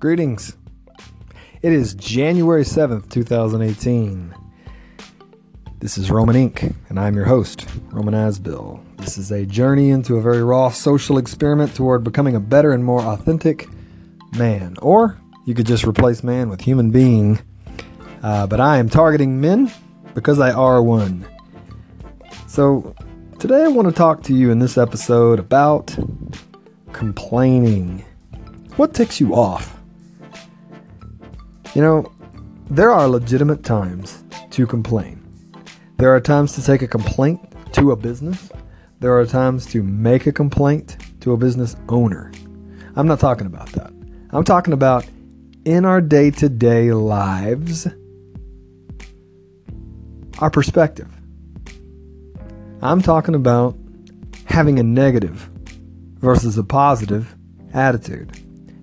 Greetings. It is January 7th, 2018. This is Roman Inc., and I'm your host, Roman Asbill. This is a journey into a very raw social experiment toward becoming a better and more authentic man. Or you could just replace man with human being. Uh, but I am targeting men because I are one. So today I want to talk to you in this episode about complaining. What ticks you off? You know, there are legitimate times to complain. There are times to take a complaint to a business. There are times to make a complaint to a business owner. I'm not talking about that. I'm talking about in our day to day lives, our perspective. I'm talking about having a negative versus a positive attitude.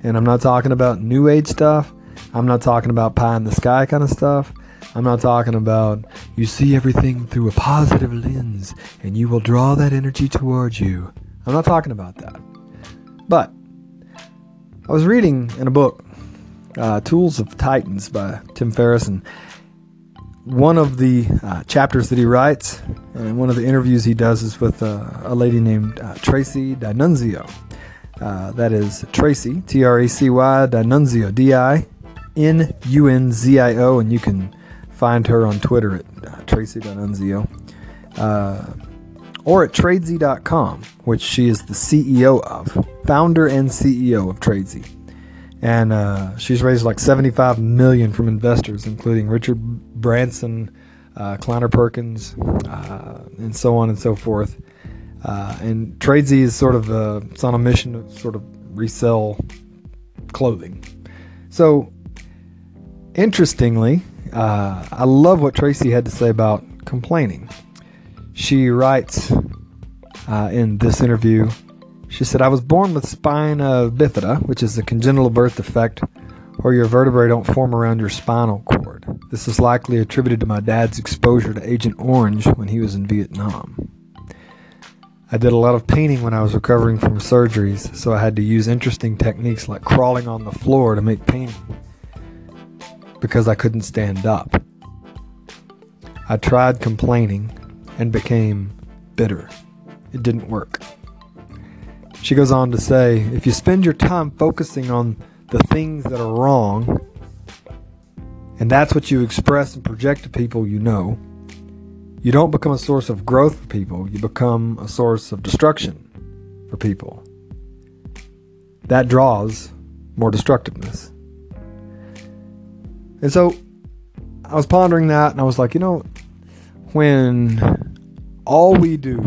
And I'm not talking about new age stuff. I'm not talking about pie in the sky kind of stuff. I'm not talking about you see everything through a positive lens and you will draw that energy towards you. I'm not talking about that. But I was reading in a book, uh, Tools of Titans by Tim Ferriss, and one of the uh, chapters that he writes and one of the interviews he does is with uh, a lady named uh, Tracy Dinunzio. Uh, that is Tracy, T R A C Y, Dinunzio, D I N U N Z I O, and you can find her on Twitter at uh, Tracy Dinunzio. Uh, or at Tradesy.com, which she is the CEO of, founder and CEO of Tradesy and uh, she's raised like 75 million from investors, including Richard Branson, uh, Kleiner Perkins, uh, and so on and so forth. Uh, and Tradesy is sort of a, it's on a mission to sort of resell clothing. So, interestingly, uh, I love what Tracy had to say about complaining. She writes uh, in this interview she said, I was born with spina bifida, which is a congenital birth defect where your vertebrae don't form around your spinal cord. This is likely attributed to my dad's exposure to Agent Orange when he was in Vietnam. I did a lot of painting when I was recovering from surgeries, so I had to use interesting techniques like crawling on the floor to make painting because I couldn't stand up. I tried complaining and became bitter. It didn't work. She goes on to say if you spend your time focusing on the things that are wrong, and that's what you express and project to people you know, you don't become a source of growth for people, you become a source of destruction for people. That draws more destructiveness. And so I was pondering that and I was like, you know, when all we do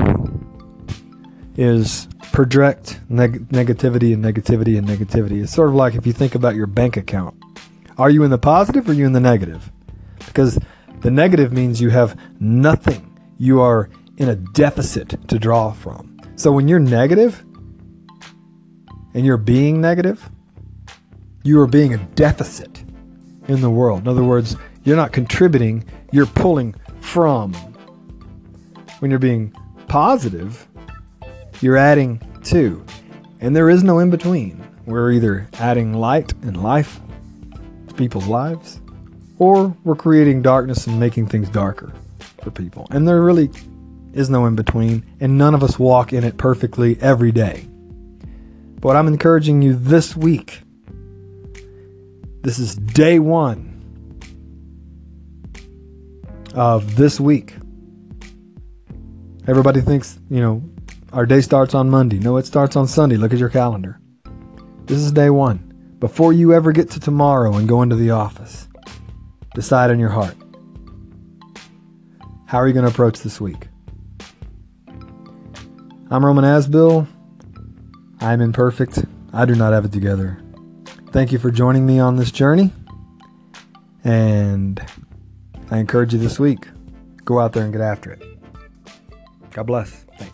is project neg- negativity and negativity and negativity. It's sort of like if you think about your bank account. Are you in the positive or are you in the negative? Because the negative means you have nothing. You are in a deficit to draw from. So when you're negative and you're being negative, you are being a deficit in the world. In other words, you're not contributing, you're pulling from. When you're being positive, you're adding to. And there is no in between. We're either adding light and life to people's lives, or we're creating darkness and making things darker for people. And there really is no in between, and none of us walk in it perfectly every day. But I'm encouraging you this week. This is day one of this week. Everybody thinks, you know, our day starts on Monday. No, it starts on Sunday. Look at your calendar. This is day one. Before you ever get to tomorrow and go into the office, decide in your heart. How are you going to approach this week? I'm Roman Asbill. I'm imperfect. I do not have it together. Thank you for joining me on this journey. And I encourage you this week go out there and get after it. God bless. Thanks.